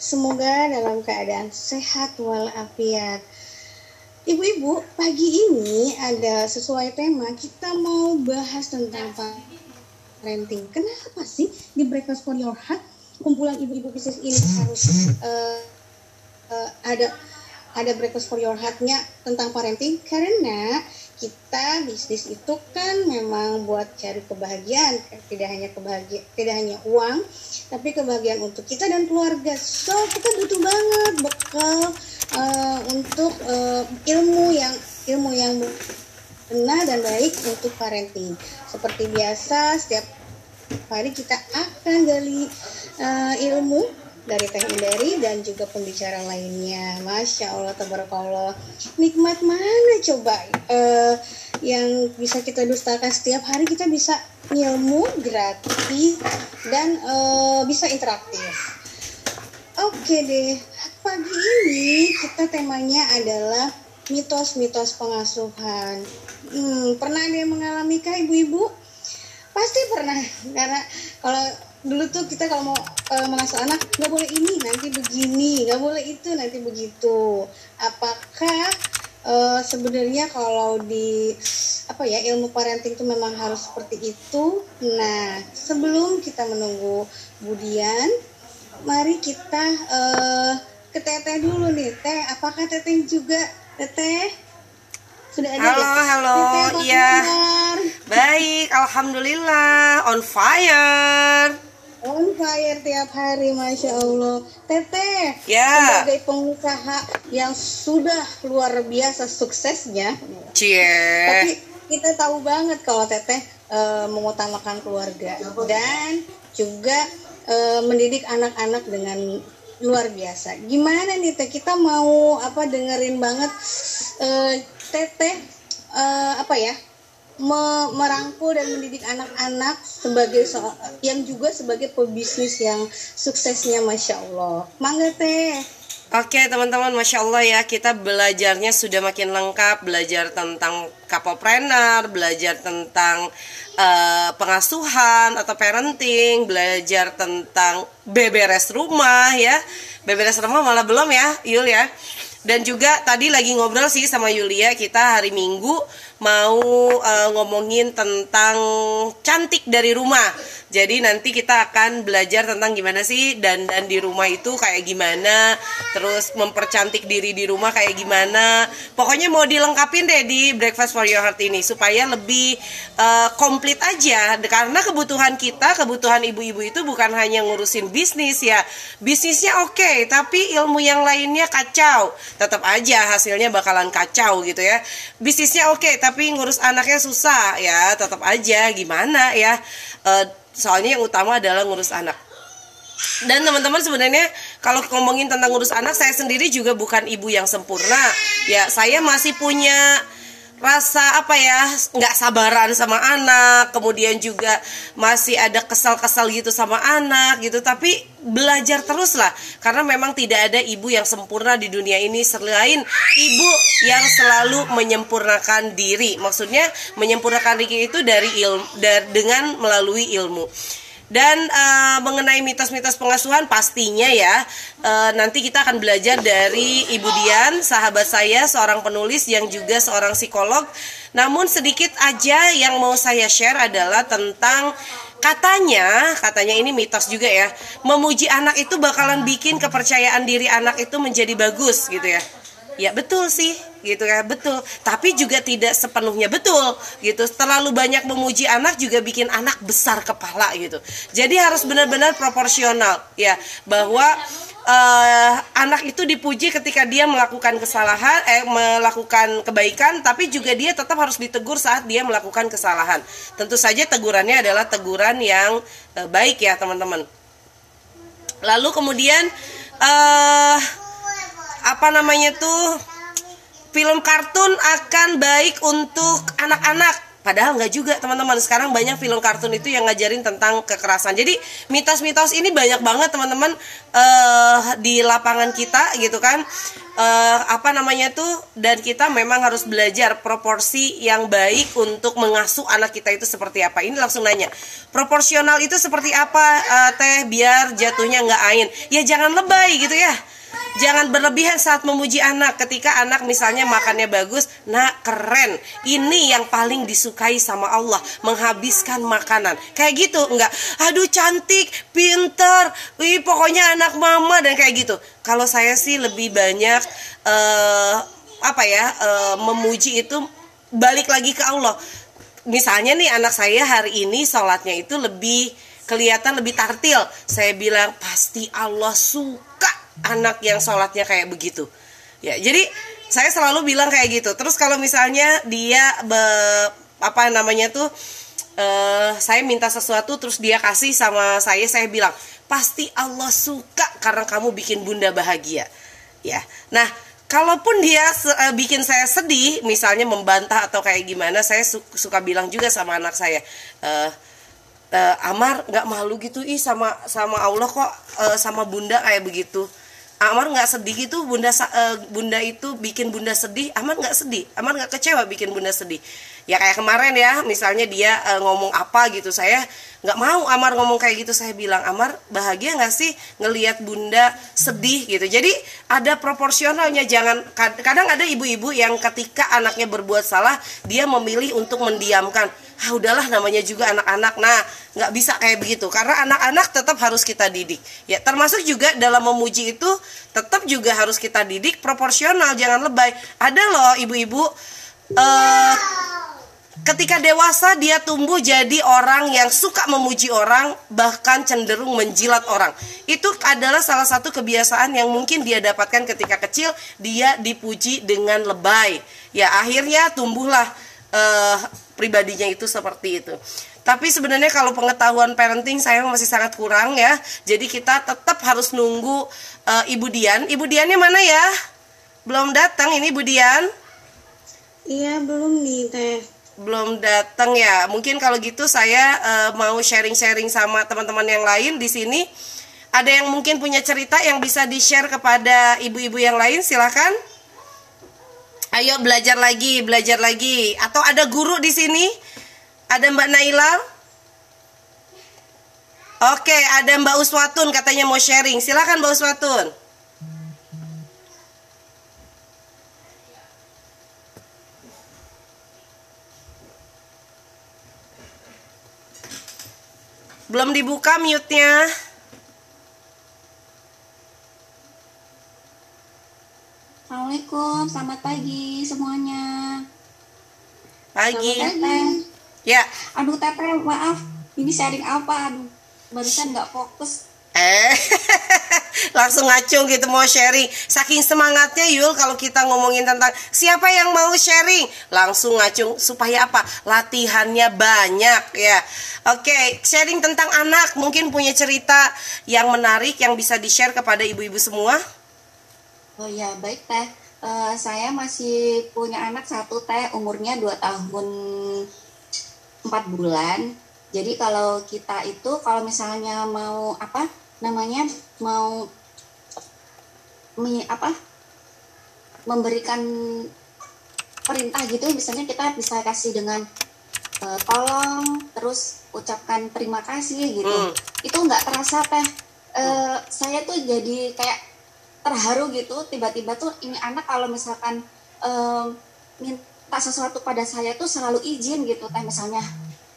Semoga dalam keadaan sehat walafiat. Ibu-ibu, pagi ini ada sesuai tema kita mau bahas tentang parenting. Kenapa sih di Breakfast for Your Heart kumpulan ibu-ibu bisnis ini harus uh, uh, ada ada Breakfast for Your Heart-nya tentang parenting? Karena kita bisnis itu kan memang buat cari kebahagiaan, tidak hanya kebahagiaan, tidak hanya uang, tapi kebahagiaan untuk kita dan keluarga. So kita butuh banget bekal uh, untuk uh, ilmu yang ilmu yang benar dan baik untuk parenting. Seperti biasa, setiap hari kita akan gali uh, ilmu dari Teh Indari dan juga pembicara lainnya. Masya Allah, tabarakallah. Nikmat mana coba uh, yang bisa kita dustakan setiap hari kita bisa ilmu gratis dan uh, bisa interaktif. Oke deh, pagi ini kita temanya adalah mitos-mitos pengasuhan. Hmm, pernah ada yang mengalami kah ibu-ibu? Pasti pernah, karena kalau dulu tuh kita kalau mau e, mengasuh anak nggak boleh ini nanti begini, nggak boleh itu nanti begitu. Apakah e, sebenarnya kalau di apa ya ilmu parenting itu memang harus seperti itu? Nah, sebelum kita menunggu Budian, mari kita uh, ke teteh dulu nih teh apakah teteh juga teteh sudah ada halo ya? halo iya baik alhamdulillah on fire on fire tiap hari masya allah. Teteh ya. sebagai pengusaha yang sudah luar biasa suksesnya. Cie tapi kita tahu banget kalau teteh uh, mengutamakan keluarga dan juga e, mendidik anak-anak dengan luar biasa. Gimana nih teh? Kita mau apa dengerin banget e, teteh e, apa ya me merangkul dan mendidik anak-anak sebagai so yang juga sebagai pebisnis yang suksesnya masya Allah. Mangga teh. Oke teman-teman, masya Allah ya kita belajarnya sudah makin lengkap, belajar tentang kapopreneur, belajar tentang uh, pengasuhan atau parenting, belajar tentang beberes rumah ya, beberes rumah malah belum ya, Yul ya. Dan juga tadi lagi ngobrol sih sama Yulia kita hari Minggu mau uh, ngomongin tentang cantik dari rumah. Jadi nanti kita akan belajar tentang gimana sih dan dan di rumah itu kayak gimana, terus mempercantik diri di rumah kayak gimana. Pokoknya mau dilengkapin deh di Breakfast for Your Heart ini supaya lebih uh, komplit aja karena kebutuhan kita, kebutuhan ibu-ibu itu bukan hanya ngurusin bisnis ya. Bisnisnya oke, okay, tapi ilmu yang lainnya kacau. Tetap aja hasilnya bakalan kacau gitu ya. Bisnisnya oke, okay, tapi ngurus anaknya susah ya. Tetap aja gimana ya. Uh, soalnya yang utama adalah ngurus anak dan teman-teman sebenarnya kalau ngomongin tentang ngurus anak saya sendiri juga bukan ibu yang sempurna ya saya masih punya rasa apa ya nggak sabaran sama anak kemudian juga masih ada kesal-kesal gitu sama anak gitu. Tapi belajar terus lah karena memang tidak ada ibu yang sempurna di dunia ini selain ibu yang selalu menyempurnakan diri. Maksudnya menyempurnakan diri itu dari ilmu dari, dengan melalui ilmu dan uh, mengenai mitos-mitos pengasuhan pastinya ya uh, nanti kita akan belajar dari Ibu Dian, sahabat saya, seorang penulis yang juga seorang psikolog. Namun sedikit aja yang mau saya share adalah tentang katanya, katanya ini mitos juga ya, memuji anak itu bakalan bikin kepercayaan diri anak itu menjadi bagus gitu ya. Ya betul sih, gitu ya betul. Tapi juga tidak sepenuhnya betul, gitu. Terlalu banyak memuji anak juga bikin anak besar kepala gitu. Jadi harus benar-benar proporsional, ya. Bahwa uh, anak itu dipuji ketika dia melakukan kesalahan, eh melakukan kebaikan, tapi juga dia tetap harus ditegur saat dia melakukan kesalahan. Tentu saja tegurannya adalah teguran yang uh, baik ya teman-teman. Lalu kemudian uh, apa namanya tuh film kartun akan baik untuk anak-anak Padahal nggak juga teman-teman. Sekarang banyak film kartun itu yang ngajarin tentang kekerasan. Jadi mitos-mitos ini banyak banget teman-teman uh, di lapangan kita gitu kan. Uh, apa namanya tuh dan kita memang harus belajar proporsi yang baik untuk mengasuh anak kita itu seperti apa. Ini langsung nanya. Proporsional itu seperti apa uh, teh biar jatuhnya nggak ain? Ya jangan lebay gitu ya Jangan berlebihan saat memuji anak ketika anak misalnya makannya bagus, nak keren. Ini yang paling disukai sama Allah, menghabiskan makanan. Kayak gitu, enggak. Aduh cantik, pinter, wih pokoknya anak mama dan kayak gitu. Kalau saya sih lebih banyak uh, apa ya, uh, memuji itu balik lagi ke Allah. Misalnya nih anak saya hari ini sholatnya itu lebih kelihatan lebih tartil. Saya bilang pasti Allah suka anak yang sholatnya kayak begitu. Ya jadi saya selalu bilang kayak gitu. Terus kalau misalnya dia be, apa namanya tuh uh, saya minta sesuatu terus dia kasih sama saya saya bilang pasti Allah suka karena kamu bikin bunda bahagia. Ya. Nah kalaupun dia uh, bikin saya sedih misalnya membantah atau kayak gimana saya su suka bilang juga sama anak saya uh, uh, Amar nggak malu gitu ih sama sama Allah kok uh, sama bunda kayak begitu Amar nggak sedih itu bunda uh, bunda itu bikin bunda sedih Amar nggak sedih Amar nggak kecewa bikin bunda sedih ya kayak kemarin ya misalnya dia uh, ngomong apa gitu saya nggak mau Amar ngomong kayak gitu. Saya bilang Amar bahagia nggak sih ngelihat bunda sedih? Gitu. Jadi ada proporsionalnya. Jangan kadang ada ibu-ibu yang ketika anaknya berbuat salah dia memilih untuk mendiamkan. Ah udahlah namanya juga anak-anak. Nah nggak bisa kayak begitu karena anak-anak tetap harus kita didik. Ya termasuk juga dalam memuji itu tetap juga harus kita didik proporsional jangan lebay. Ada loh ibu-ibu uh, ketika dewasa dia tumbuh jadi orang yang suka memuji orang bahkan cenderung menjilat orang itu adalah salah satu kebiasaan yang mungkin dia dapatkan ketika kecil dia dipuji dengan lebay ya akhirnya tumbuhlah uh, pribadinya itu seperti itu. Tapi sebenarnya kalau pengetahuan parenting saya masih sangat kurang ya. Jadi kita tetap harus nunggu uh, Ibu Dian. Ibu Diannya mana ya? Belum datang ini Ibu Dian? Iya, belum nih Teh. Belum datang ya. Mungkin kalau gitu saya uh, mau sharing-sharing sama teman-teman yang lain di sini. Ada yang mungkin punya cerita yang bisa di-share kepada ibu-ibu yang lain? Silakan. Ayo belajar lagi, belajar lagi. Atau ada guru di sini? Ada Mbak Naila? Oke, ada Mbak Uswatun katanya mau sharing. Silakan Mbak Uswatun. Belum dibuka mute-nya. Assalamualaikum, selamat pagi semuanya. Pagi. Ya. Aduh Teteh, maaf. Ini sharing apa? Aduh, barusan nggak fokus. Eh, langsung ngacung gitu mau sharing. Saking semangatnya Yul kalau kita ngomongin tentang siapa yang mau sharing, langsung ngacung supaya apa? Latihannya banyak ya. Oke, sharing tentang anak mungkin punya cerita yang menarik yang bisa di-share kepada ibu-ibu semua. Oh ya, baik teh. Uh, saya masih punya anak satu teh, umurnya 2 tahun 4 bulan. Jadi kalau kita itu kalau misalnya mau apa namanya mau mi, apa memberikan perintah gitu. Misalnya kita bisa kasih dengan uh, tolong terus ucapkan terima kasih gitu. Hmm. itu nggak terasa teh. Uh, saya tuh jadi kayak terharu gitu. Tiba-tiba tuh ini anak kalau misalkan um, minta sesuatu pada saya tuh selalu izin gitu. Kayak misalnya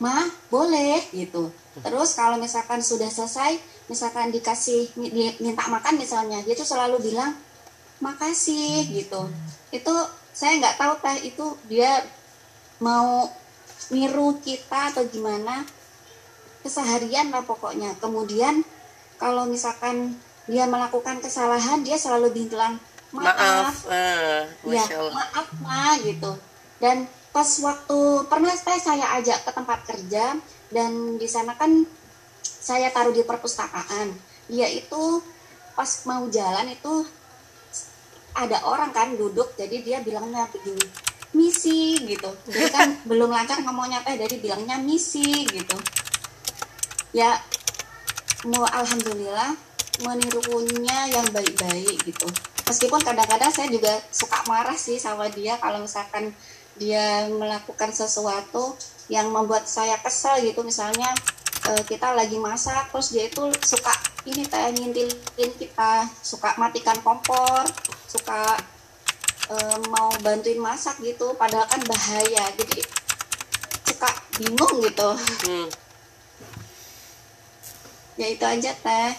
ma boleh gitu. Terus kalau misalkan sudah selesai misalkan dikasih minta makan misalnya dia tuh selalu bilang makasih gitu. Itu saya nggak tahu teh itu dia mau niru kita atau gimana. Keseharian lah pokoknya. Kemudian kalau misalkan dia melakukan kesalahan dia selalu bilang maaf, maaf. Uh, ya maaf ma gitu. Dan pas waktu pernah saya saya ajak ke tempat kerja dan di sana kan saya taruh di perpustakaan. Dia itu pas mau jalan itu ada orang kan duduk jadi dia bilangnya begini misi gitu. Jadi kan belum lancar ngomongnya teh dari bilangnya misi gitu. Ya mau alhamdulillah menirunya yang baik-baik gitu. Meskipun kadang-kadang saya juga suka marah sih sama dia kalau misalkan dia melakukan sesuatu yang membuat saya kesel gitu. Misalnya uh, kita lagi masak terus dia itu suka ini teh ngintilin kita suka matikan kompor suka uh, mau bantuin masak gitu padahal kan bahaya jadi suka bingung gitu hmm. ya itu aja teh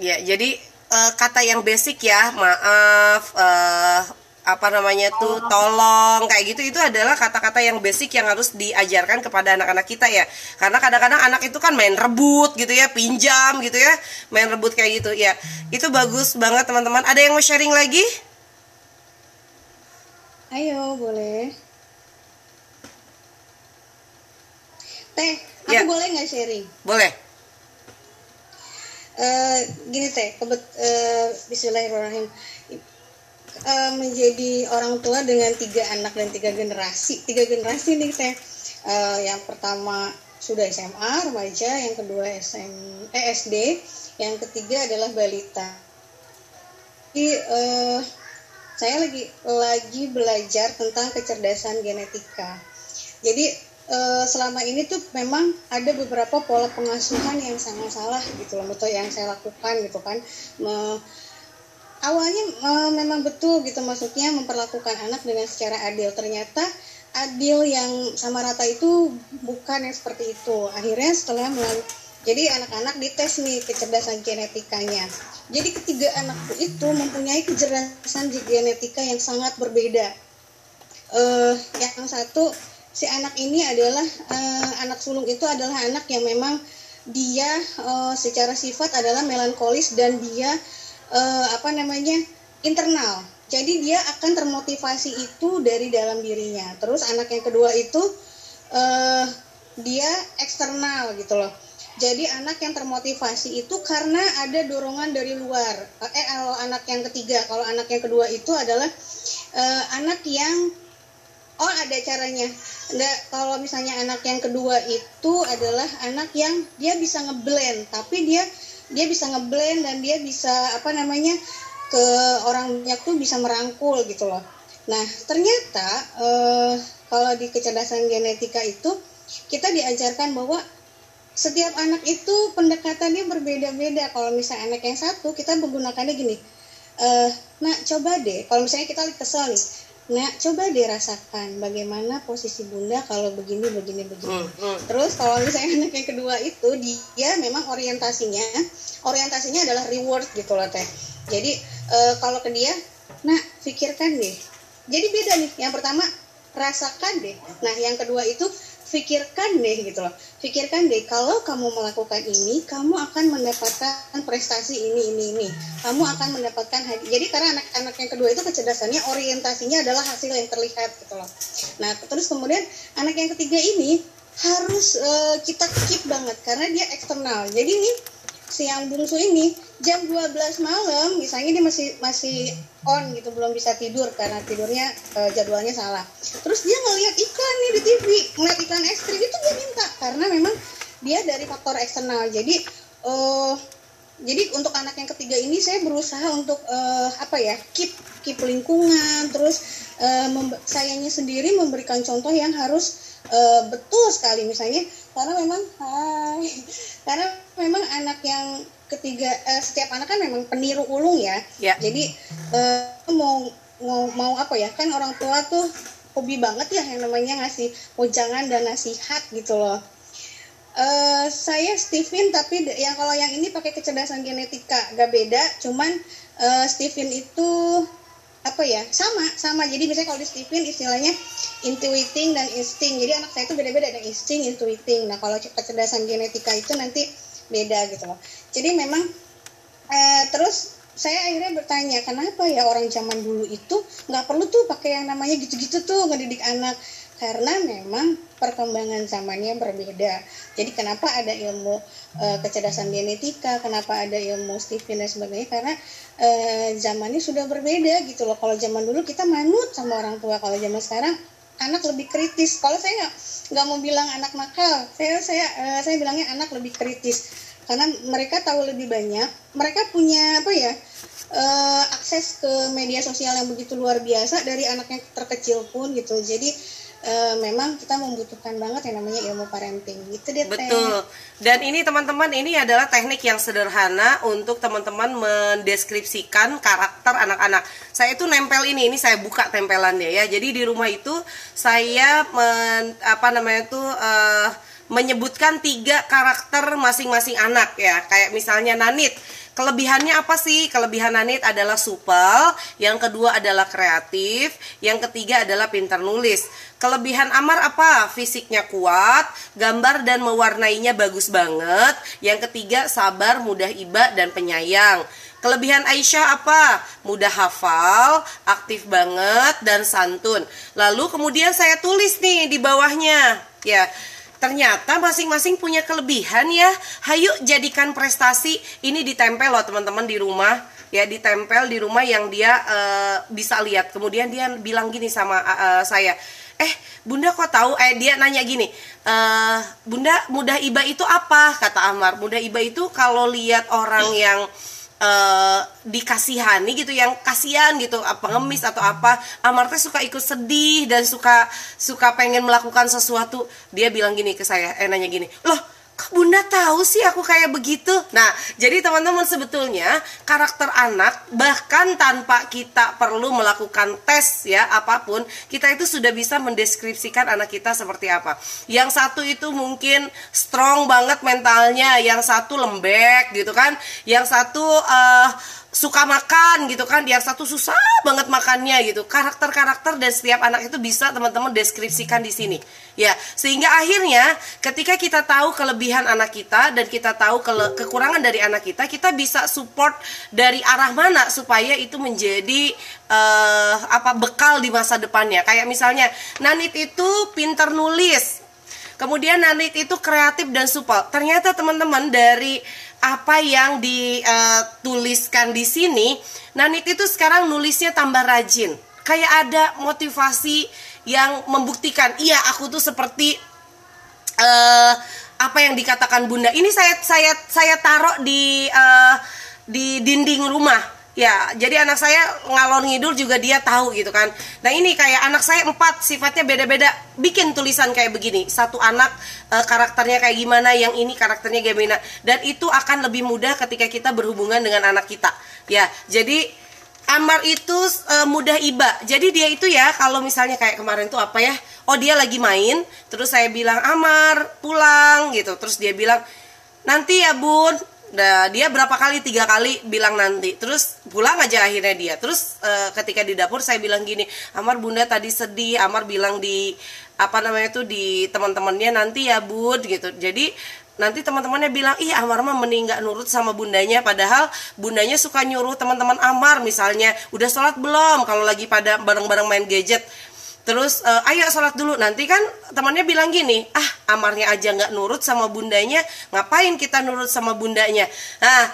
ya jadi uh, kata yang basic ya maaf uh, apa namanya tuh tolong. kayak gitu itu adalah kata-kata yang basic yang harus diajarkan kepada anak-anak kita ya. Karena kadang-kadang anak itu kan main rebut gitu ya pinjam gitu ya. Main rebut kayak gitu ya. Itu bagus banget teman-teman. Ada yang mau sharing lagi? Ayo boleh. Teh aku ya. boleh nggak sharing? Boleh. Uh, gini teh. Kebet uh, Bismillahirrahmanirrahim uh, menjadi orang tua dengan tiga anak dan tiga generasi. Tiga generasi nih teh. Uh, yang pertama sudah SMA remaja yang kedua SM eh, SD yang ketiga adalah balita. Jadi uh, saya lagi lagi belajar tentang kecerdasan genetika. Jadi selama ini tuh memang ada beberapa pola pengasuhan yang sangat salah gitu loh betul yang saya lakukan gitu kan awalnya uh, memang betul gitu maksudnya memperlakukan anak dengan secara adil. Ternyata adil yang sama rata itu bukan yang seperti itu. Akhirnya setelah melalui jadi anak-anak dites nih kecerdasan genetikanya. Jadi ketiga anakku itu mempunyai kecerdasan genetika yang sangat berbeda. Uh, yang satu si anak ini adalah uh, anak sulung itu adalah anak yang memang dia uh, secara sifat adalah melankolis dan dia uh, apa namanya internal. Jadi dia akan termotivasi itu dari dalam dirinya. Terus anak yang kedua itu uh, dia eksternal gitu loh. Jadi anak yang termotivasi itu karena ada dorongan dari luar. Eh kalau anak yang ketiga kalau anak yang kedua itu adalah uh, anak yang oh ada caranya. Enggak kalau misalnya anak yang kedua itu adalah anak yang dia bisa ngeblend tapi dia dia bisa ngeblend dan dia bisa apa namanya ke orang banyak tuh bisa merangkul gitu loh. Nah ternyata eh, kalau di kecerdasan genetika itu kita diajarkan bahwa setiap anak itu pendekatannya berbeda-beda. Kalau misalnya anak yang satu kita menggunakannya gini, eh, nah coba deh kalau misalnya kita kesel nih, Nah, coba dirasakan bagaimana posisi bunda kalau begini, begini, begini. Hmm, hmm. Terus kalau misalnya anak yang kedua itu dia memang orientasinya, orientasinya adalah reward gitu loh teh. Jadi e, kalau ke dia, nah pikirkan deh. Jadi beda nih. Yang pertama rasakan deh. Nah, yang kedua itu pikirkan deh gitu loh. Pikirkan deh kalau kamu melakukan ini kamu akan mendapatkan prestasi ini ini ini. Kamu akan mendapatkan hadiah jadi karena anak-anak yang kedua itu kecerdasannya orientasinya adalah hasil yang terlihat gitu loh. Nah terus kemudian anak yang ketiga ini harus uh, kita keep banget karena dia eksternal. Jadi nih si yang bungsu ini jam 12 malam misalnya dia masih masih on gitu belum bisa tidur karena tidurnya uh, jadwalnya salah. Terus dia ngeliat iklan nih di TV ngeliat iklan es krim itu dia minta karena memang dia dari faktor eksternal. Jadi uh, jadi untuk anak yang ketiga ini saya berusaha untuk uh, apa ya keep keep lingkungan terus uh, sayanya sendiri memberikan contoh yang harus uh, betul sekali. Misalnya karena memang hai karena memang anak yang ketiga uh, setiap anak kan memang peniru ulung ya, ya. jadi uh, mau mau mau apa ya? Kan orang tua tuh hobi banget ya yang namanya ngasih ujangan dan nasihat gitu loh. Uh, saya Steven tapi yang kalau yang ini pakai kecerdasan genetika. Gak beda cuman uh, Steven itu apa ya? Sama sama. Jadi biasanya kalau di Steven istilahnya intuiting dan insting. Jadi anak saya itu beda-beda ada insting intuiting. Nah kalau kecerdasan genetika itu nanti beda gitu loh jadi memang uh, terus saya akhirnya bertanya kenapa ya orang zaman dulu itu nggak perlu tuh pakai yang namanya gitu-gitu tuh ngedidik anak karena memang perkembangan zamannya berbeda. Jadi kenapa ada ilmu e, kecerdasan genetika, kenapa ada ilmu Stephen dan sebagainya karena e, zamannya sudah berbeda gitu loh. Kalau zaman dulu kita manut sama orang tua, kalau zaman sekarang anak lebih kritis. Kalau saya nggak nggak mau bilang anak nakal saya saya uh, saya bilangnya anak lebih kritis. Karena mereka tahu lebih banyak mereka punya apa ya uh, akses ke media sosial yang begitu luar biasa dari anak yang terkecil pun gitu. Jadi uh, memang kita membutuhkan banget yang namanya ilmu parenting. Gitu deh betul. Dan ini teman-teman ini adalah teknik yang sederhana untuk teman-teman mendeskripsikan karakter anak-anak. Saya itu nempel ini ini saya buka tempelannya ya. Jadi di rumah itu saya men, apa namanya tuh uh, menyebutkan tiga karakter masing-masing anak ya kayak misalnya Nanit Kelebihannya apa sih? Kelebihan Nanit adalah supel, yang kedua adalah kreatif, yang ketiga adalah pintar nulis. Kelebihan Amar apa? Fisiknya kuat, gambar dan mewarnainya bagus banget. Yang ketiga sabar, mudah iba dan penyayang. Kelebihan Aisyah apa? Mudah hafal, aktif banget dan santun. Lalu kemudian saya tulis nih di bawahnya. Ya, Ternyata masing-masing punya kelebihan ya. Hayu jadikan prestasi ini ditempel loh teman-teman di rumah ya ditempel di rumah yang dia uh, bisa lihat. Kemudian dia bilang gini sama uh, saya, eh bunda kok tahu? Eh dia nanya gini, uh, bunda mudah iba itu apa? Kata Amar, mudah iba itu kalau lihat orang yang uh, dikasihani gitu yang kasihan gitu pengemis atau apa. Amartya suka ikut sedih dan suka suka pengen melakukan sesuatu. Dia bilang gini ke saya eh nanya gini loh kok bunda tahu sih aku kayak begitu? Nah jadi teman-teman sebetulnya karakter anak bahkan tanpa kita perlu melakukan tes ya apa pun kita itu sudah bisa mendeskripsikan anak kita seperti apa. Yang satu itu mungkin strong banget mentalnya yang satu lembek gitu kan yang satu uh, suka makan gitu kan yang satu susah banget makannya gitu. Karakter-karakter dan setiap anak itu bisa teman-teman deskripsikan di sini ya sehingga akhirnya ketika kita tahu kelebihan anak kita dan kita tahu ke kekurangan dari anak kita kita bisa support dari arah mana supaya itu menjadi uh, apa bekal di masa depannya. Kayak misalnya Nanit itu pinter nulis. Kemudian Nanit itu kreatif dan supel. Ternyata teman-teman dari apa yang dituliskan di sini, Nanit itu sekarang nulisnya tambah rajin. Kayak ada motivasi yang membuktikan, iya aku tuh seperti uh, apa yang dikatakan Bunda. Ini saya saya saya taruh di uh, di dinding rumah. Ya jadi anak saya ngalor ngidul juga dia tahu gitu kan. Nah ini kayak anak saya empat sifatnya beda-beda. Bikin tulisan kayak begini satu anak e, karakternya kayak gimana yang ini karakternya gimana. Dan itu akan lebih mudah ketika kita berhubungan dengan anak kita. Ya jadi Amar itu e, mudah iba. Jadi dia itu ya kalau misalnya kayak kemarin tuh apa ya? Oh dia lagi main, terus saya bilang Amar pulang gitu. Terus dia bilang nanti ya bun Nah, dia berapa kali tiga kali bilang nanti terus pulang aja akhirnya dia terus e, ketika di dapur saya bilang gini Amar bunda tadi sedih Amar bilang di apa namanya itu di teman-temannya nanti ya bud gitu jadi nanti teman-temannya bilang ih Amar mah mending nurut sama bundanya. Padahal bundanya suka nyuruh teman-teman Amar misalnya udah sholat belum? Kalau lagi pada bareng-bareng main gadget. Terus uh, ayo sholat dulu. Nanti kan temannya bilang gini ah amarnya aja nggak nurut sama bundanya ngapain kita nurut sama bundanya? Nah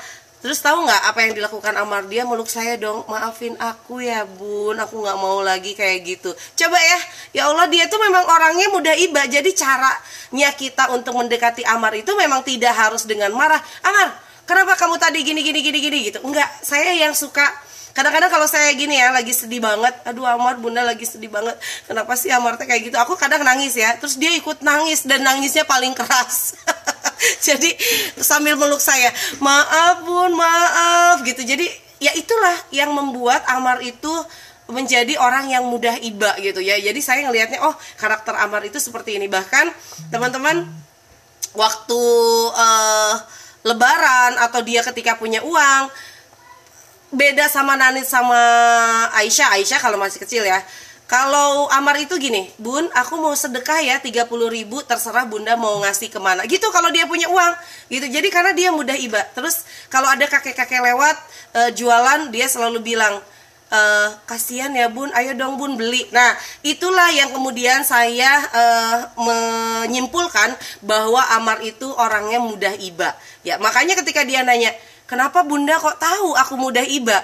terus tahu nggak apa yang dilakukan amar dia meluk saya dong? Maafin aku ya bun. Aku nggak mau lagi kayak gitu. Coba ya. Ya Allah dia tuh memang orangnya mudah iba. Jadi caranya kita untuk mendekati amar itu memang tidak harus dengan marah. Amar kenapa kamu tadi gini gini gini gini gitu? Enggak saya yang suka. Kadang-kadang kalau saya gini ya lagi sedih banget. Aduh Amar bunda lagi sedih banget. Kenapa sih Amar teh kayak gitu? Aku kadang nangis ya. Terus dia ikut nangis dan nangisnya paling keras jadi sambil meluk saya maaf bun maaf gitu. Jadi ya itulah yang membuat Amar itu menjadi orang yang mudah iba gitu ya. Jadi saya ngelihatnya oh karakter Amar itu seperti ini. Bahkan teman-teman waktu uh, lebaran atau dia ketika punya uang beda sama Nanit sama Aisyah. Aisyah kalau masih kecil ya kalau Amar itu gini Bun aku mau sedekah ya 30 ribu terserah bunda mau ngasih ke mana. Gitu kalau dia punya uang gitu. Jadi karena dia mudah iba. Terus kalau ada kakek-kakek lewat uh, jualan dia selalu bilang uh, kasihan ya bun. Ayo dong bun beli. Nah itulah yang kemudian saya uh, menyimpulkan bahwa Amar itu orangnya mudah iba. Ya makanya ketika dia nanya kenapa bunda kok tahu aku mudah iba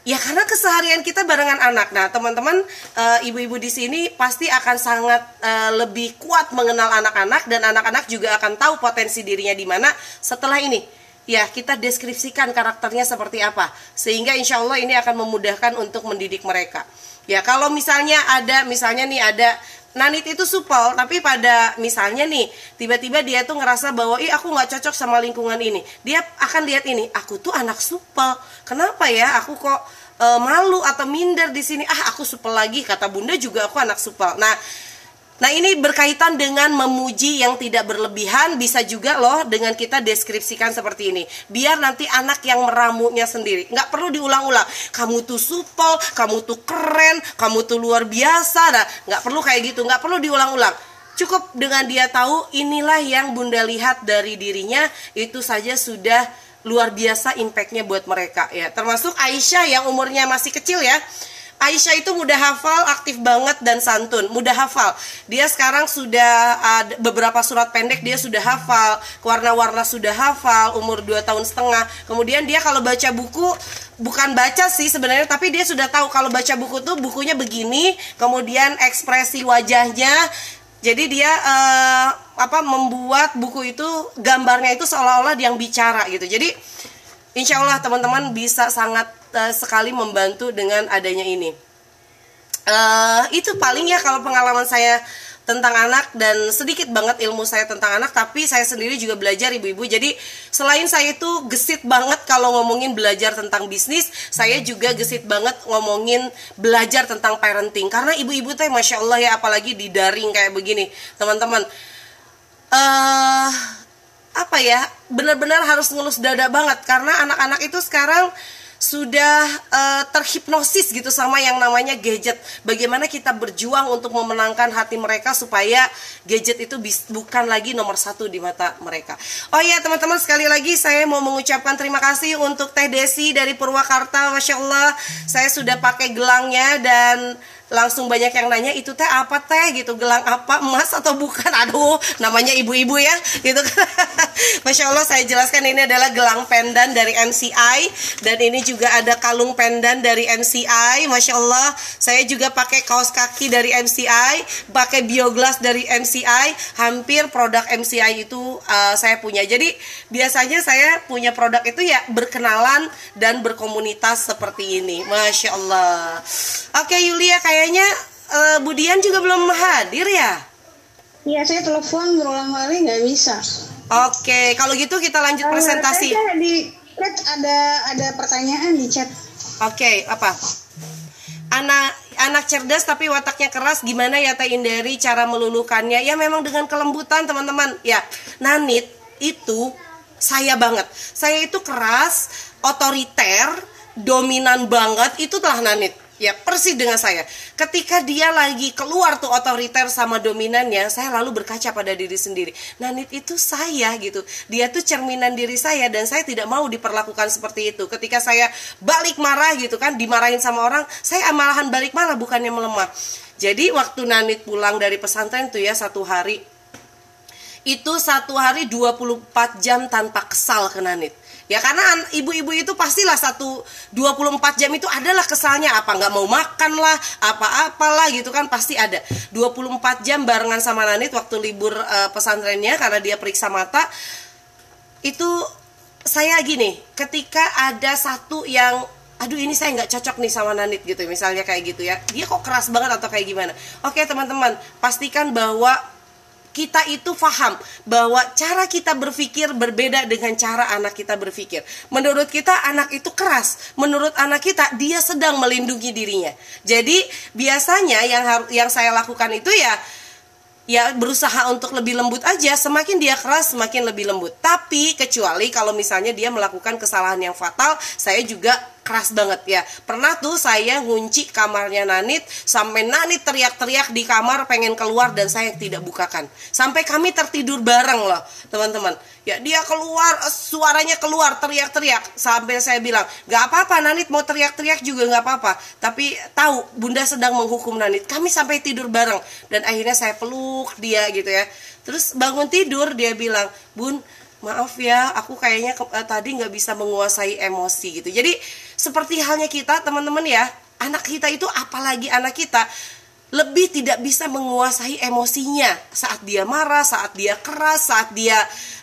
Ya karena keseharian kita barengan anak. Nah, teman-teman uh, ibu-ibu di sini pasti akan sangat uh, lebih kuat mengenal anak-anak dan anak-anak juga akan tahu potensi dirinya di mana setelah ini. Ya, kita deskripsikan karakternya seperti apa sehingga insya Allah ini akan memudahkan untuk mendidik mereka. Ya, kalau misalnya ada misalnya nih ada Nanit itu supel, tapi pada misalnya nih tiba-tiba dia tuh ngerasa bahwa ih aku nggak cocok sama lingkungan ini. Dia akan lihat ini, aku tuh anak supel. Kenapa ya aku kok e, malu atau minder di sini? Ah aku supel lagi kata bunda juga aku anak supel. Nah Nah ini berkaitan dengan memuji yang tidak berlebihan bisa juga loh dengan kita deskripsikan seperti ini. Biar nanti anak yang meramunya sendiri. Nggak perlu diulang-ulang. Kamu tuh supel, kamu tuh keren, kamu tuh luar biasa. Nah nggak perlu kayak gitu, nggak perlu diulang-ulang. Cukup dengan dia tahu inilah yang bunda lihat dari dirinya itu saja sudah luar biasa impactnya buat mereka ya. Termasuk Aisyah yang umurnya masih kecil ya Aisyah itu mudah hafal, aktif banget dan santun, mudah hafal. Dia sekarang sudah ada beberapa surat pendek dia sudah hafal, warna-warna sudah hafal, umur 2 tahun setengah. Kemudian dia kalau baca buku bukan baca sih sebenarnya tapi dia sudah tahu kalau baca buku tuh bukunya begini, kemudian ekspresi wajahnya jadi dia uh, apa membuat buku itu gambarnya itu seolah-olah yang bicara gitu. Jadi insya Allah teman-teman bisa sangat uh, sekali membantu dengan adanya ini. Uh, itu paling ya kalau pengalaman saya tentang anak dan sedikit banget ilmu saya tentang anak tapi saya sendiri juga belajar ibu-ibu. Jadi selain saya itu gesit banget kalau ngomongin belajar tentang bisnis saya juga gesit banget ngomongin belajar tentang parenting. Karena ibu-ibu teh masya Allah ya apalagi di daring kayak begini teman-teman. Uh, apa ya benar-benar harus ngelus dada banget. Karena anak-anak itu sekarang sudah uh, terhipnosis gitu sama yang namanya gadget. Bagaimana kita berjuang untuk memenangkan hati mereka supaya gadget itu bukan lagi nomor satu di mata mereka. Oh iya teman-teman sekali lagi saya mau mengucapkan terima kasih untuk Teh Desi dari Purwakarta, masya Allah saya sudah pakai gelangnya dan langsung banyak yang nanya itu teh apa teh? Gitu gelang apa emas atau bukan? Aduh namanya ibu-ibu ya gitu Masya Allah saya jelaskan ini adalah gelang pendan dari MCI dan ini juga ada kalung pendan dari MCI Masya Allah saya juga pakai kaos kaki dari MCI pakai bioglass dari MCI hampir produk MCI itu uh, saya punya. Jadi biasanya saya punya produk itu ya berkenalan dan berkomunitas seperti ini. Masya Allah. Oke Yulia kayak kayaknya uh, Budian juga belum hadir ya? Iya, saya telepon berulang kali nggak bisa. Oke, kalau gitu kita lanjut uh, presentasi. Saya di chat ada ada pertanyaan di chat. Oke, apa? Anak anak cerdas tapi wataknya keras gimana ya Teh Indari cara melulukannya? Ya memang dengan kelembutan teman-teman. Ya, Nanit itu saya banget. Saya itu keras, otoriter, dominan banget itu telah Nanit Ya, persis dengan saya. Ketika dia lagi keluar tuh otoriter sama dominannya, saya lalu berkaca pada diri sendiri. Nanit itu saya gitu. Dia tuh cerminan diri saya dan saya tidak mau diperlakukan seperti itu. Ketika saya balik marah gitu kan, dimarahin sama orang, saya malahan balik marah bukannya melemah. Jadi waktu Nanit pulang dari pesantren tuh ya satu hari itu satu hari 24 jam tanpa kesal ke Nanit ya karena ibu-ibu itu pastilah satu 24 jam itu adalah kesalnya. Apa nggak mau makan lah apa-apalah gitu kan pasti ada. 24 jam barengan sama Nanit waktu libur uh, pesantrennya karena dia periksa mata itu saya gini ketika ada satu yang aduh ini saya nggak cocok nih sama Nanit gitu misalnya kayak gitu ya. Dia kok keras banget atau kayak gimana? Oke teman-teman pastikan bahwa kita itu paham bahwa cara kita berpikir berbeda dengan cara anak kita berpikir. Menurut kita anak itu keras, menurut anak kita dia sedang melindungi dirinya. Jadi biasanya yang yang saya lakukan itu ya ya berusaha untuk lebih lembut aja semakin dia keras semakin lebih lembut tapi kecuali kalau misalnya dia melakukan kesalahan yang fatal saya juga keras banget ya. Pernah tuh saya ngunci kamarnya Nanit sampai Nanit teriak-teriak di kamar pengen keluar dan saya tidak bukakan. Sampai kami tertidur bareng loh teman-teman. Ya dia keluar suaranya keluar teriak-teriak. Sampai saya bilang nggak apa-apa Nanit mau teriak-teriak juga nggak apa-apa. Tapi tahu bunda sedang menghukum Nanit. Kami sampai tidur bareng. Dan akhirnya saya peluk dia gitu ya. Terus bangun tidur dia bilang bun maaf ya aku kayaknya ke, uh, tadi nggak bisa menguasai emosi gitu jadi seperti halnya kita teman-teman ya anak kita itu apalagi anak kita lebih tidak bisa menguasai emosinya saat dia marah, saat dia keras, saat dia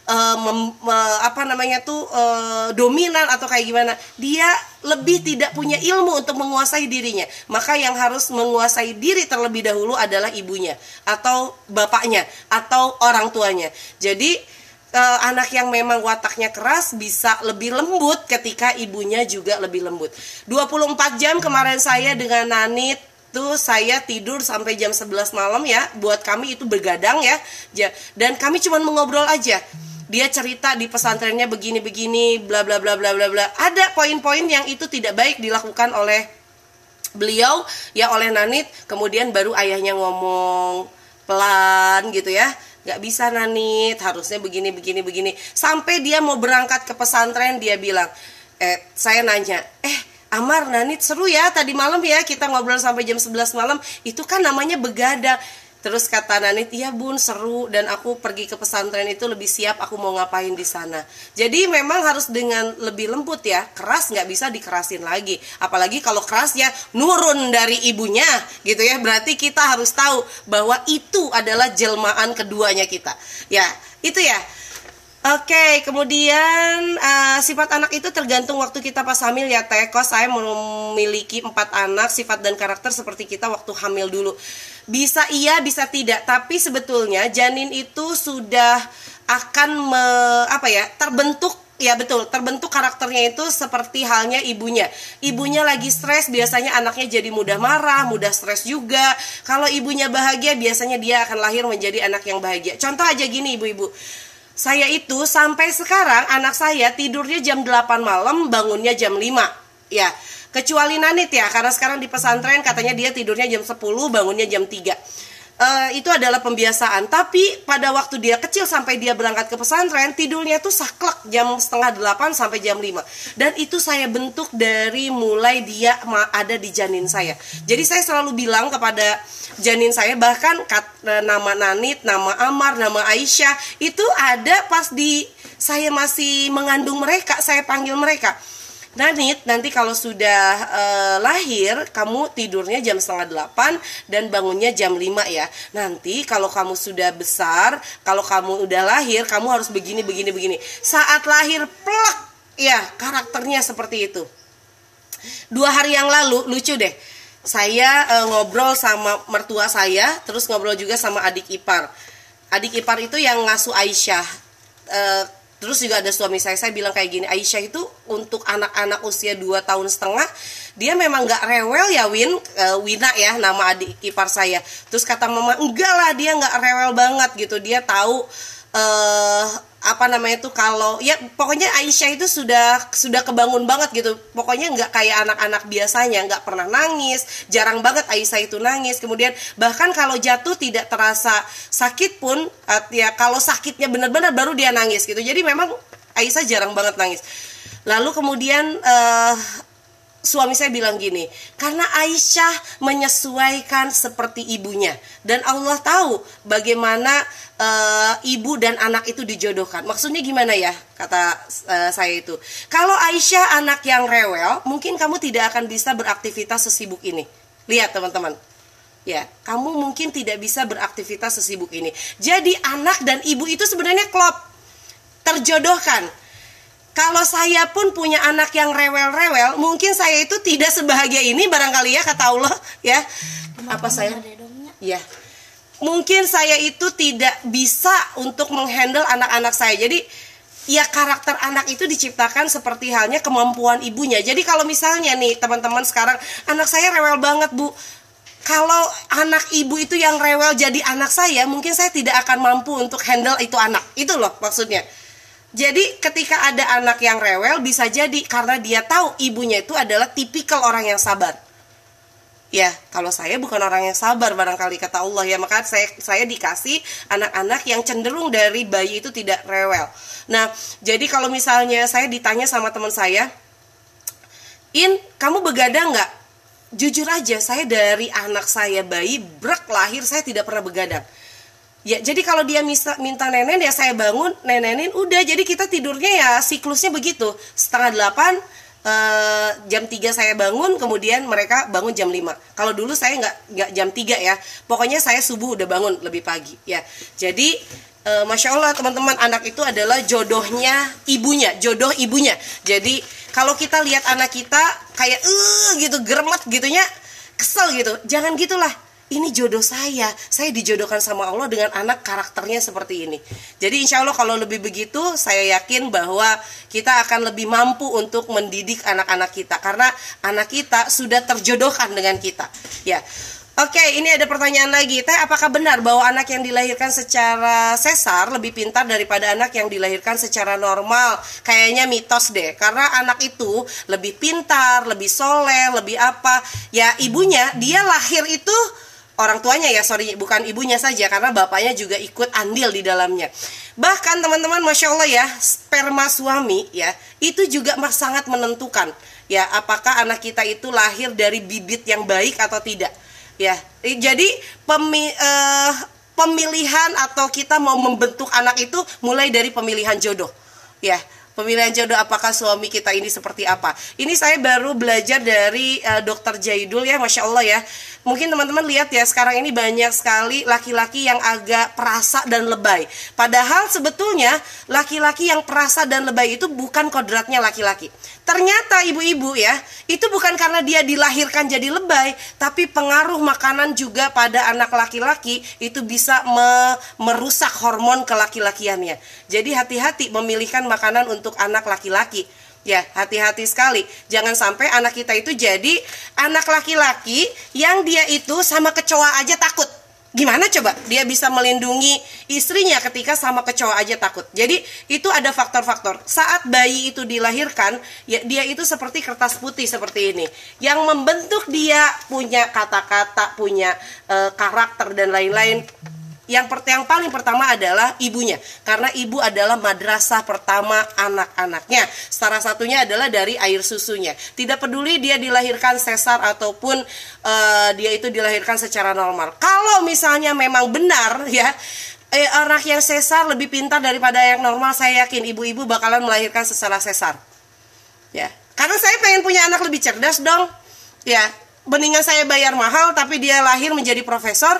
uh, mem, uh, apa namanya tuh uh, dominan atau kayak gimana. Dia lebih tidak punya ilmu untuk menguasai dirinya. Maka yang harus menguasai diri terlebih dahulu adalah ibunya atau bapaknya atau orang tuanya. Jadi uh, anak yang memang wataknya keras bisa lebih lembut ketika ibunya juga lebih lembut. 24 jam kemarin saya dengan Nanit itu saya tidur sampai jam 11 malam ya. Buat kami itu bergadang ya. Dan kami cuma mengobrol aja. Dia cerita di pesantrennya begini-begini bla bla bla bla bla bla. Ada poin-poin yang itu tidak baik dilakukan oleh beliau ya oleh Nanit kemudian baru ayahnya ngomong pelan gitu ya nggak bisa Nanit. Harusnya begini begini begini. Sampai dia mau berangkat ke pesantren dia bilang eh saya nanya eh Amar Nanit seru ya tadi malam ya kita ngobrol sampai jam 11 malam. Itu kan namanya begadang Terus kata Nanit, iya bun seru dan aku pergi ke pesantren itu lebih siap aku mau ngapain di sana. Jadi memang harus dengan lebih lembut ya, keras nggak bisa dikerasin lagi. Apalagi kalau kerasnya nurun dari ibunya gitu ya, berarti kita harus tahu bahwa itu adalah jelmaan keduanya kita. Ya, itu ya. Oke, kemudian uh, sifat anak itu tergantung waktu kita pas hamil ya Teh. Saya memiliki empat anak, sifat dan karakter seperti kita waktu hamil dulu. Bisa iya, bisa tidak. Tapi sebetulnya janin itu sudah akan me, apa ya terbentuk Ya betul, terbentuk karakternya itu seperti halnya ibunya. Ibunya lagi stres, biasanya anaknya jadi mudah marah, mudah stres juga. Kalau ibunya bahagia, biasanya dia akan lahir menjadi anak yang bahagia. Contoh aja gini ibu-ibu saya itu sampai sekarang anak saya tidurnya jam 8 malam, bangunnya jam 5. Ya, kecuali Nanit ya, karena sekarang di pesantren katanya dia tidurnya jam 10, bangunnya jam 3 uh, itu adalah pembiasaan. Tapi pada waktu dia kecil sampai dia berangkat ke pesantren, tidurnya tuh saklek jam setengah delapan sampai jam lima. Dan itu saya bentuk dari mulai dia ada di janin saya. Jadi saya selalu bilang kepada janin saya bahkan kat, uh, nama Nanit, nama Amar, nama Aisyah itu ada pas di saya masih mengandung mereka, saya panggil mereka Nanit nanti kalau sudah uh, lahir kamu tidurnya jam setengah delapan dan bangunnya jam lima ya. Nanti kalau kamu sudah besar kalau kamu udah lahir kamu harus begini begini begini. Saat lahir plek ya karakternya seperti itu. Dua hari yang lalu lucu deh saya uh, ngobrol sama mertua saya terus ngobrol juga sama adik ipar. Adik ipar itu yang ngasuh Aisyah uh, Terus juga ada suami saya, saya bilang kayak gini, Aisyah itu untuk anak-anak usia 2 tahun setengah, dia memang gak rewel ya Win, uh, Wina ya nama adik ipar saya. Terus kata mama, enggak lah dia gak rewel banget gitu, dia tahu uh, apa namanya tuh kalau ya pokoknya Aisyah itu sudah sudah kebangun banget gitu. Pokoknya nggak kayak anak-anak biasanya nggak pernah nangis jarang banget Aisyah itu nangis. Kemudian bahkan kalau jatuh tidak terasa sakit pun ya kalau sakitnya benar-benar baru dia nangis gitu. Jadi memang Aisyah jarang banget nangis. Lalu kemudian uh, suami saya bilang gini, karena Aisyah menyesuaikan seperti ibunya dan Allah tahu bagaimana uh, ibu dan anak itu dijodohkan. Maksudnya gimana ya? Kata uh, saya itu. Kalau Aisyah anak yang rewel, mungkin kamu tidak akan bisa beraktivitas sesibuk ini. Lihat teman-teman. Ya, kamu mungkin tidak bisa beraktivitas sesibuk ini. Jadi anak dan ibu itu sebenarnya klop terjodohkan kalau saya pun punya anak yang rewel-rewel, mungkin saya itu tidak sebahagia ini barangkali ya kata Allah ya. Apa saya? Ya. Mungkin saya itu tidak bisa untuk menghandle anak-anak saya. Jadi ya karakter anak itu diciptakan seperti halnya kemampuan ibunya. Jadi kalau misalnya nih teman-teman sekarang anak saya rewel banget, Bu. Kalau anak ibu itu yang rewel jadi anak saya, mungkin saya tidak akan mampu untuk handle itu anak. Itu loh maksudnya. Jadi ketika ada anak yang rewel bisa jadi karena dia tahu ibunya itu adalah tipikal orang yang sabar. Ya, kalau saya bukan orang yang sabar barangkali kata Allah ya, maka saya saya dikasih anak-anak yang cenderung dari bayi itu tidak rewel. Nah, jadi kalau misalnya saya ditanya sama teman saya, "In, kamu begadang nggak?" Jujur aja, saya dari anak saya bayi brek lahir saya tidak pernah begadang Ya, jadi kalau dia minta, minta nenen ya saya bangun, nenenin udah. Jadi kita tidurnya ya siklusnya begitu. Setengah delapan uh, jam 3 saya bangun, kemudian mereka bangun jam 5. Kalau dulu saya nggak nggak jam 3 ya. Pokoknya saya subuh udah bangun lebih pagi ya. Jadi uh, masya Allah teman-teman anak itu adalah jodohnya ibunya, jodoh ibunya. Jadi kalau kita lihat anak kita kayak eh gitu geremet gitunya kesel gitu. Jangan gitulah ini jodoh saya saya dijodohkan sama Allah dengan anak karakternya seperti ini jadi insya Allah kalau lebih begitu saya yakin bahwa kita akan lebih mampu untuk mendidik anak-anak kita karena anak kita sudah terjodohkan dengan kita ya Oke, ini ada pertanyaan lagi. Teh, apakah benar bahwa anak yang dilahirkan secara sesar lebih pintar daripada anak yang dilahirkan secara normal? Kayaknya mitos deh. Karena anak itu lebih pintar, lebih soleh, lebih apa? Ya, ibunya dia lahir itu orang tuanya ya sorry bukan ibunya saja karena bapaknya juga ikut andil di dalamnya. Bahkan teman-teman masya allah ya sperma suami ya itu juga sangat menentukan ya apakah anak kita itu lahir dari bibit yang baik atau tidak. Ya jadi pemi, uh, pemilihan atau kita mau membentuk anak itu mulai dari pemilihan jodoh. Ya pemilihan jodoh apakah suami kita ini seperti apa. Ini saya baru belajar dari uh, dokter Jaidul ya masya Allah ya. Mungkin teman-teman lihat ya sekarang ini banyak sekali laki-laki yang agak perasa dan lebay. Padahal sebetulnya laki-laki yang perasa dan lebay itu bukan kodratnya laki-laki ternyata ibu-ibu ya itu bukan karena dia dilahirkan jadi lebay tapi pengaruh makanan juga pada anak laki-laki itu bisa me merusak hormon kelaki-lakiannya jadi hati-hati memilihkan makanan untuk anak laki-laki. Ya, hati-hati sekali. Jangan sampai anak kita itu jadi anak laki-laki yang dia itu sama kecoa aja takut. Gimana coba dia bisa melindungi istrinya ketika sama kecoa aja takut. Jadi itu ada faktor-faktor. Saat bayi itu dilahirkan, ya dia itu seperti kertas putih seperti ini. Yang membentuk dia punya kata-kata, punya e, karakter dan lain-lain yang per, yang paling pertama adalah ibunya. Karena ibu adalah madrasah pertama anak-anaknya. Salah satunya adalah dari air susunya. Tidak peduli dia dilahirkan sesar ataupun uh, dia itu dilahirkan secara normal. Kalau misalnya memang benar ya eh, anak yang sesar lebih pintar daripada yang normal saya yakin ibu-ibu bakalan melahirkan secara sesar. Ya. Karena saya pengen punya anak lebih cerdas dong. Ya. Mendingan saya bayar mahal tapi dia lahir menjadi profesor.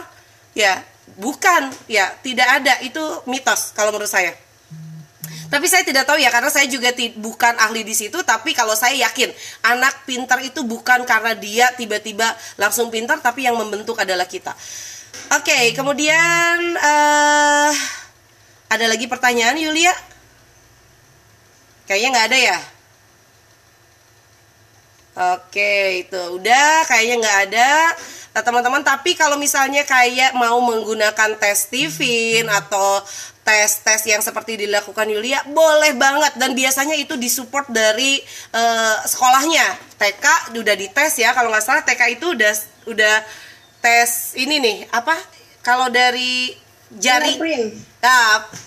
Ya Bukan, ya tidak ada itu mitos kalau menurut saya. Tapi saya tidak tahu ya karena saya juga bukan ahli di situ. Tapi kalau saya yakin anak pintar itu bukan karena dia tiba-tiba langsung pintar, tapi yang membentuk adalah kita. Oke, okay, kemudian uh, ada lagi pertanyaan Yulia? Kayaknya nggak ada ya. Oke, itu udah kayaknya nggak ada. Nah, teman-teman, tapi kalau misalnya kayak mau menggunakan tes Tivin atau tes-tes yang seperti dilakukan Yulia, boleh banget dan biasanya itu disupport dari uh, sekolahnya. TK udah dites ya, kalau nggak salah TK itu udah udah tes ini nih, apa? Kalau dari jari fingerprint.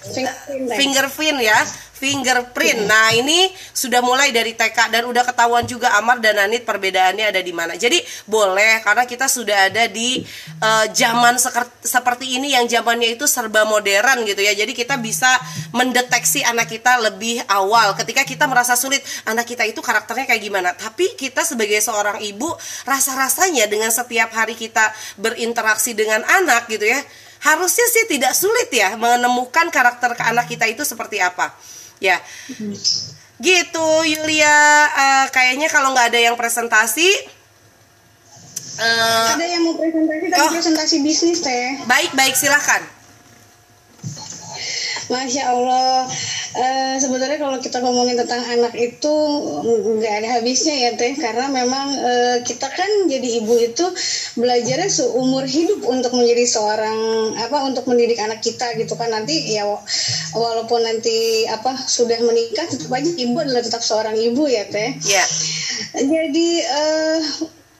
Fingerprint, fingerprint ya fingerprint. Nah, ini sudah mulai dari TK dan udah ketahuan juga Amar dan Anit perbedaannya ada di mana. Jadi boleh karena kita sudah ada di uh, zaman seperti ini yang zamannya itu serba modern gitu ya. Jadi kita bisa mendeteksi anak kita lebih awal ketika kita merasa sulit anak kita itu karakternya kayak gimana. Tapi kita sebagai seorang ibu rasa-rasanya dengan setiap hari kita berinteraksi dengan anak gitu ya harusnya sih tidak sulit ya menemukan karakter ke anak kita itu seperti apa ya. Gitu Yulia. Uh, kayaknya kalau nggak ada yang presentasi uh, ada yang mau presentasi? Tapi oh, presentasi bisnis teh. Baik baik. Silahkan Masya Allah. Uh, Sebenarnya kalau kita ngomongin tentang anak itu nggak ada habisnya ya Teh. Karena memang uh, kita kan jadi ibu itu belajarnya seumur hidup untuk menjadi seorang apa untuk mendidik anak kita gitu kan. Nanti ya walaupun nanti apa sudah menikah tetap aja ibu adalah tetap seorang ibu ya Teh. Yeah. Jadi uh,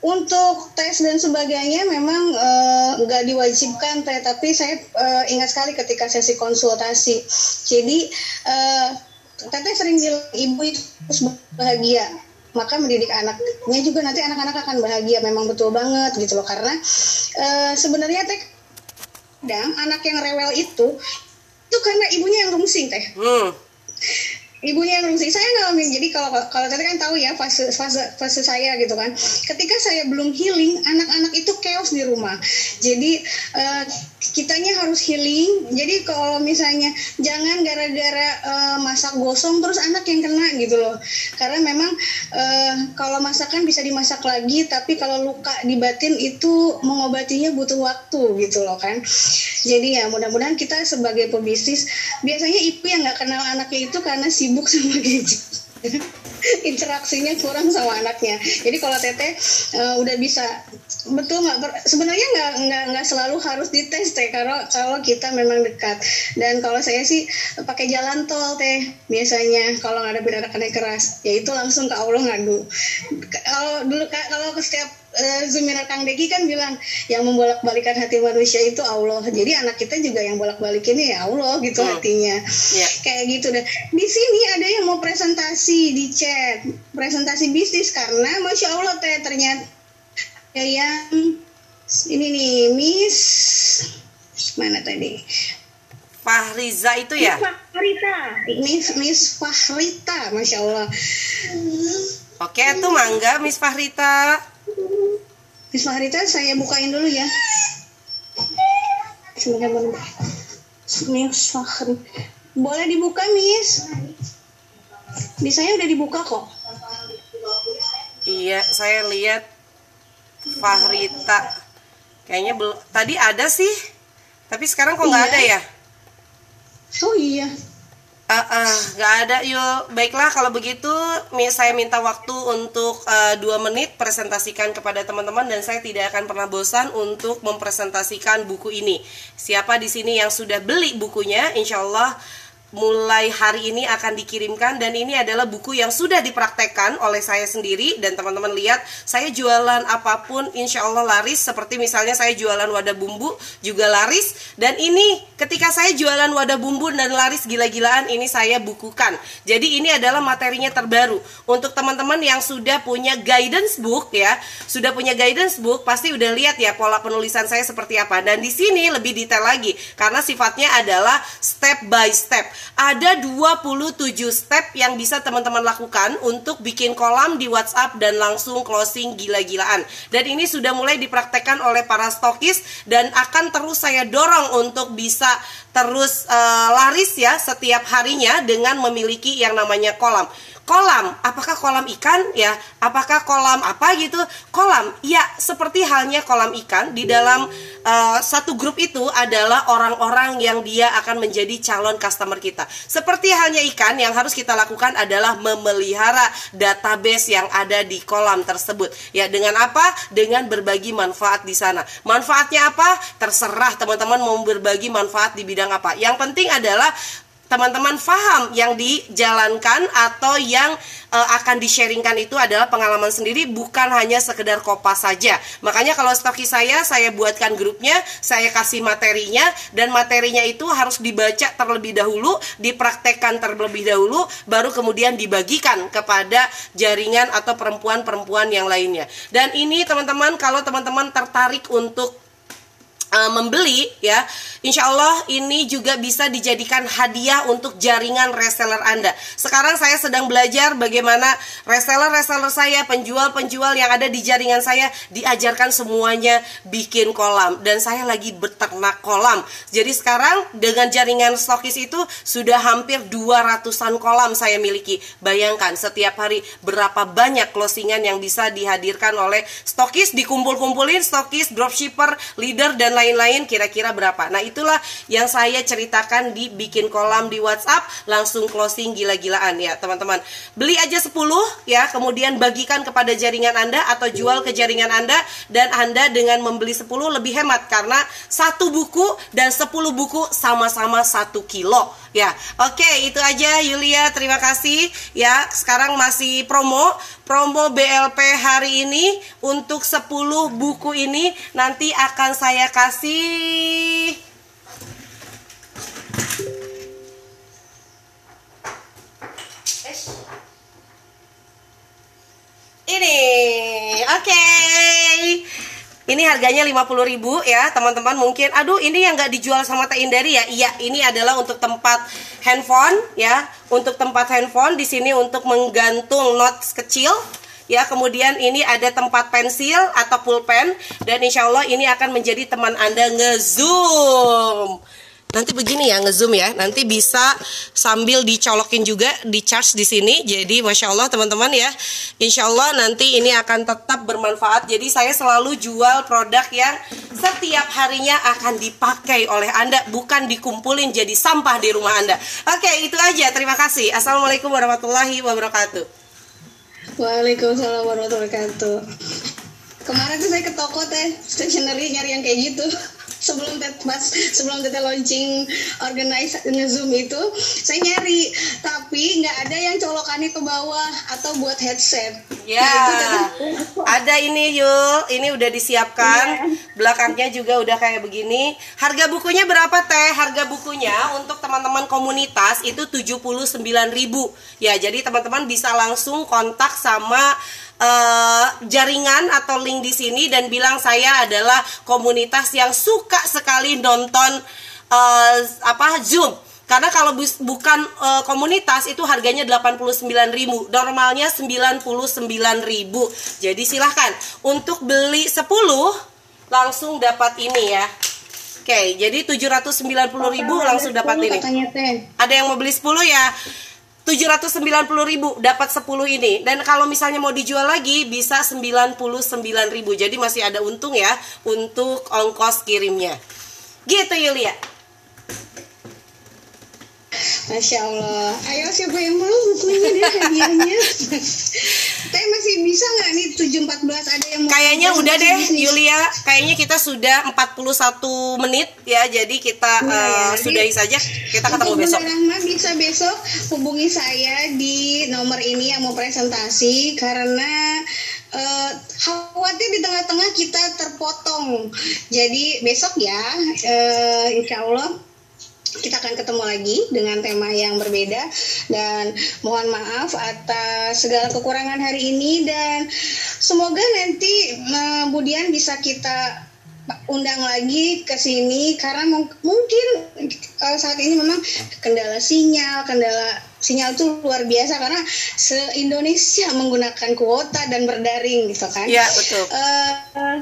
untuk tes dan sebagainya memang eh, nggak uh, diwajibkan tapi saya uh, ingat sekali ketika sesi konsultasi. Jadi uh, teteh sering bilang ibu itu bahagia. Maka mendidik anaknya juga nanti anak-anak akan bahagia. Memang betul banget gitu loh. Karena uh, sebenarnya teh kadang anak yang rewel itu itu karena ibunya yang rungsing teh. Hmm. Ibunya yang rungsing saya ngalamin jadi kalau kalau tadi kan tahu ya fase fase fase saya gitu kan. Ketika saya belum healing anak-anak itu chaos di rumah. Jadi uh, kitanya harus healing. Jadi kalau misalnya jangan gara-gara uh, masak gosong terus anak yang kena gitu loh. Karena memang uh, kalau masakan bisa dimasak lagi tapi kalau luka di batin itu mengobatinya butuh waktu gitu loh kan. Jadi ya mudah-mudahan kita sebagai pebisnis biasanya ibu yang nggak kenal anaknya itu karena sibuk sama gadget. Interaksinya kurang sama anaknya. Jadi kalau teteh uh, udah bisa betul nggak? Sebenarnya nggak nggak nggak selalu harus dites teh kalau kalau kita memang dekat. Dan kalau saya sih pakai jalan tol teh biasanya. Kalau nggak ada anak-anak keras ya itu langsung ke Allah ngadu. Kalau dulu kalau setiap uh, Zuminar Kang Deki kan bilang yang membolak-balikan hati manusia itu Allah. Jadi anak kita juga yang bolak-balikin ya Allah gitu hmm. hatinya. Yeah. Kayak gitu deh. Di sini ada yang mau presentasi di chat, presentasi bisnis karena masya Allah teh ternyata yang ini nih Miss mana tadi Fahriza itu ya? Fahrita, Miss Miss Fahrita, masya Allah. Oke, itu mangga Miss Fahrita. Miss Fahrita saya bukain dulu ya. Semoga Miss. Boleh dibuka Miss? Di saya udah dibuka kok. Iya, saya lihat Fahrita. Kayaknya belum. Tadi ada sih, tapi sekarang kok nggak iya. ada ya? Oh iya. Uh, uh, gak ada yuk. Baiklah kalau begitu saya minta waktu untuk uh, dua menit presentasikan kepada teman-teman dan saya tidak akan pernah bosan untuk mempresentasikan buku ini. Siapa di sini yang sudah beli bukunya insya Allah mulai hari ini akan dikirimkan dan ini adalah buku yang sudah dipraktekkan oleh saya sendiri dan teman-teman lihat saya jualan apa pun insya Allah laris. Seperti misalnya saya jualan wadah bumbu juga laris. Dan ini ketika saya jualan wadah bumbu dan laris gila-gilaan ini saya bukukan. Jadi ini adalah materinya terbaru. Untuk teman-teman yang sudah punya guidance book ya sudah punya guidance book pasti udah lihat ya pola penulisan saya seperti apa. Dan di sini lebih detail lagi karena sifatnya adalah step by step ada 27 step yang bisa teman-teman lakukan untuk bikin kolam di WhatsApp dan langsung closing gila-gilaan. Dan ini sudah mulai dipraktekkan oleh para stokis dan akan terus saya dorong untuk bisa terus uh, laris ya setiap harinya dengan memiliki yang namanya kolam kolam. Apakah kolam ikan? Ya apakah kolam apa gitu? Kolam. Ya seperti halnya kolam ikan di dalam uh, satu grup itu adalah orang-orang yang dia akan menjadi calon customer kita. Seperti halnya ikan yang harus kita lakukan adalah memelihara database yang ada di kolam tersebut. Ya dengan apa? Dengan berbagi manfaat di sana. Manfaatnya apa? Terserah teman-teman mau berbagi manfaat di bidang apa. Yang penting adalah teman-teman paham yang dijalankan atau yang uh, akan di-sharingkan itu adalah pengalaman sendiri bukan hanya sekedar kopas saja. Makanya kalau stoki saya saya buatkan grupnya, saya kasih materinya dan materinya itu harus dibaca terlebih dahulu, dipraktekkan terlebih dahulu baru kemudian dibagikan kepada jaringan atau perempuan-perempuan yang lainnya. Dan ini teman-teman kalau teman-teman tertarik untuk uh, membeli ya Insya Allah ini juga bisa dijadikan hadiah untuk jaringan reseller Anda. Sekarang saya sedang belajar bagaimana reseller-reseller saya penjual-penjual yang ada di jaringan saya diajarkan semuanya bikin kolam. Dan saya lagi beternak kolam. Jadi sekarang dengan jaringan stokis itu sudah hampir 200an kolam saya miliki. Bayangkan setiap hari berapa banyak closingan yang bisa dihadirkan oleh stokis dikumpul-kumpulin stokis dropshipper leader dan lain-lain kira-kira berapa. Nah, itulah yang saya ceritakan di bikin kolam di WhatsApp langsung closing gila-gilaan ya, teman-teman. Beli aja 10 ya, kemudian bagikan kepada jaringan Anda atau jual ke jaringan Anda dan Anda dengan membeli 10 lebih hemat karena satu buku dan 10 buku sama-sama satu kilo ya. Oke, itu aja Yulia, terima kasih ya. Sekarang masih promo, promo BLP hari ini untuk 10 buku ini nanti akan saya kasih ini oke okay. Ini harganya 50.000 ya, teman-teman. Mungkin aduh ini yang nggak dijual sama Teh Indari ya. Iya, ini adalah untuk tempat handphone ya. Untuk tempat handphone di sini untuk menggantung notes kecil ya kemudian ini ada tempat pensil atau pulpen dan insya Allah ini akan menjadi teman anda ngezoom nanti begini ya ngezoom ya. Nanti bisa sambil dicolokin juga di charge di sini. Jadi masya Allah teman-teman ya. Insya Allah nanti ini akan tetap bermanfaat. Jadi saya selalu jual produk yang setiap harinya akan dipakai oleh anda bukan dikumpulin jadi sampah di rumah anda. Oke itu aja. Terima kasih. Assalamualaikum warahmatullahi wabarakatuh. Waalaikumsalam warahmatullahi wabarakatuh. Kemarin tuh saya ke toko teh stationery nyari yang kayak gitu sebelum tet mas sebelum tete launching organize ngezoom itu saya nyari. Tapi nggak ada yang colokannya ke bawah atau buat headset. Ya nah, ada ini yuk ini udah disiapkan. Ya. belakangnya juga udah kayak begini. Harga bukunya berapa teh? Harga bukunya untuk teman-teman komunitas itu 79.000 ya jadi teman-teman bisa langsung kontak sama uh, jaringan atau link di sini dan bilang saya adalah komunitas yang suka sekali nonton uh, apa Zoom. Karena kalau bukan uh, komunitas itu harganya 89.000, normalnya 99.000. Jadi silahkan untuk beli 10 langsung dapat ini ya. Oke, jadi 790.000 langsung dapat ini. Ada yang mau beli 10 ya? 790.000 dapat 10 ini. Dan kalau misalnya mau dijual lagi bisa 99.000 jadi masih ada untung ya untuk ongkos kirimnya. Gitu Yulia Masya Allah. Ayo siapa yang mau bukunya deh hadiahnya? Tapi masih bisa nggak nih 714 ada yang mau Kayaknya udah deh bisnis. Yulia. Kayaknya kita sudah 41 menit ya Jadi kita nah, uh, ya. sudahi saja. Kita ketemu besok. Rahma bisa besok hubungi saya di nomor ini yang mau presentasi Karena uh, khawatir di tengah-tengah kita terpotong. Jadi besok ya uh, Insya Allah kita akan ketemu lagi dengan tema yang berbeda. Dan mohon maaf atas segala kekurangan hari ini. Dan semoga nanti kemudian bisa kita undang lagi ke sini. Karena mungkin uh, saat ini memang kendala sinyal, kendala sinyal itu luar biasa. Karena se Indonesia menggunakan kuota dan berdaring gitu kan. Iya betul. Uh, uh,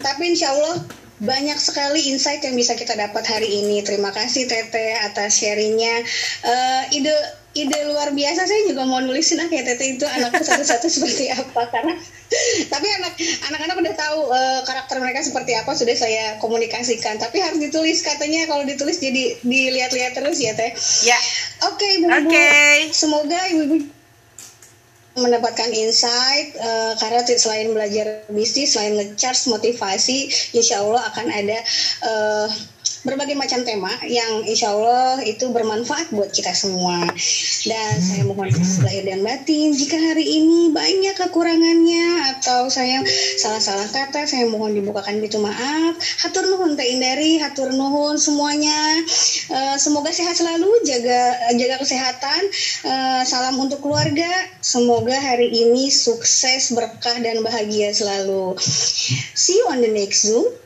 tapi insya Allah banyak sekali insight yang bisa kita dapat hari ini. Terima kasih Tete atas sharingnya. Uh, ide ide luar biasa saya juga mau nulisin ah kayak Tete itu anakku satu-satu seperti apa karena tapi anak anak-anak udah tahu uh, karakter mereka seperti apa sudah saya komunikasikan tapi harus ditulis katanya kalau ditulis jadi dilihat-lihat terus ya Teh. Ya. Oke okay, ibu-ibu. Okay. Semoga ibu-ibu mendapatkan insight uh, karena selain belajar bisnis, selain ngecharge motivasi, insya Allah akan ada uh, berbagai macam tema yang insya Allah itu bermanfaat buat kita semua. Dan saya mohon lahir dan batin jika hari ini banyak kekurangannya atau saya salah-salah kata, saya mohon dibukakan pintu maaf. Hatur nuhun Teh Indari, hatur nuhun semuanya. Uh, semoga sehat selalu, jaga jaga kesehatan. Uh, salam untuk keluarga. Semoga hari ini sukses, berkah dan bahagia selalu. See you on the next Zoom.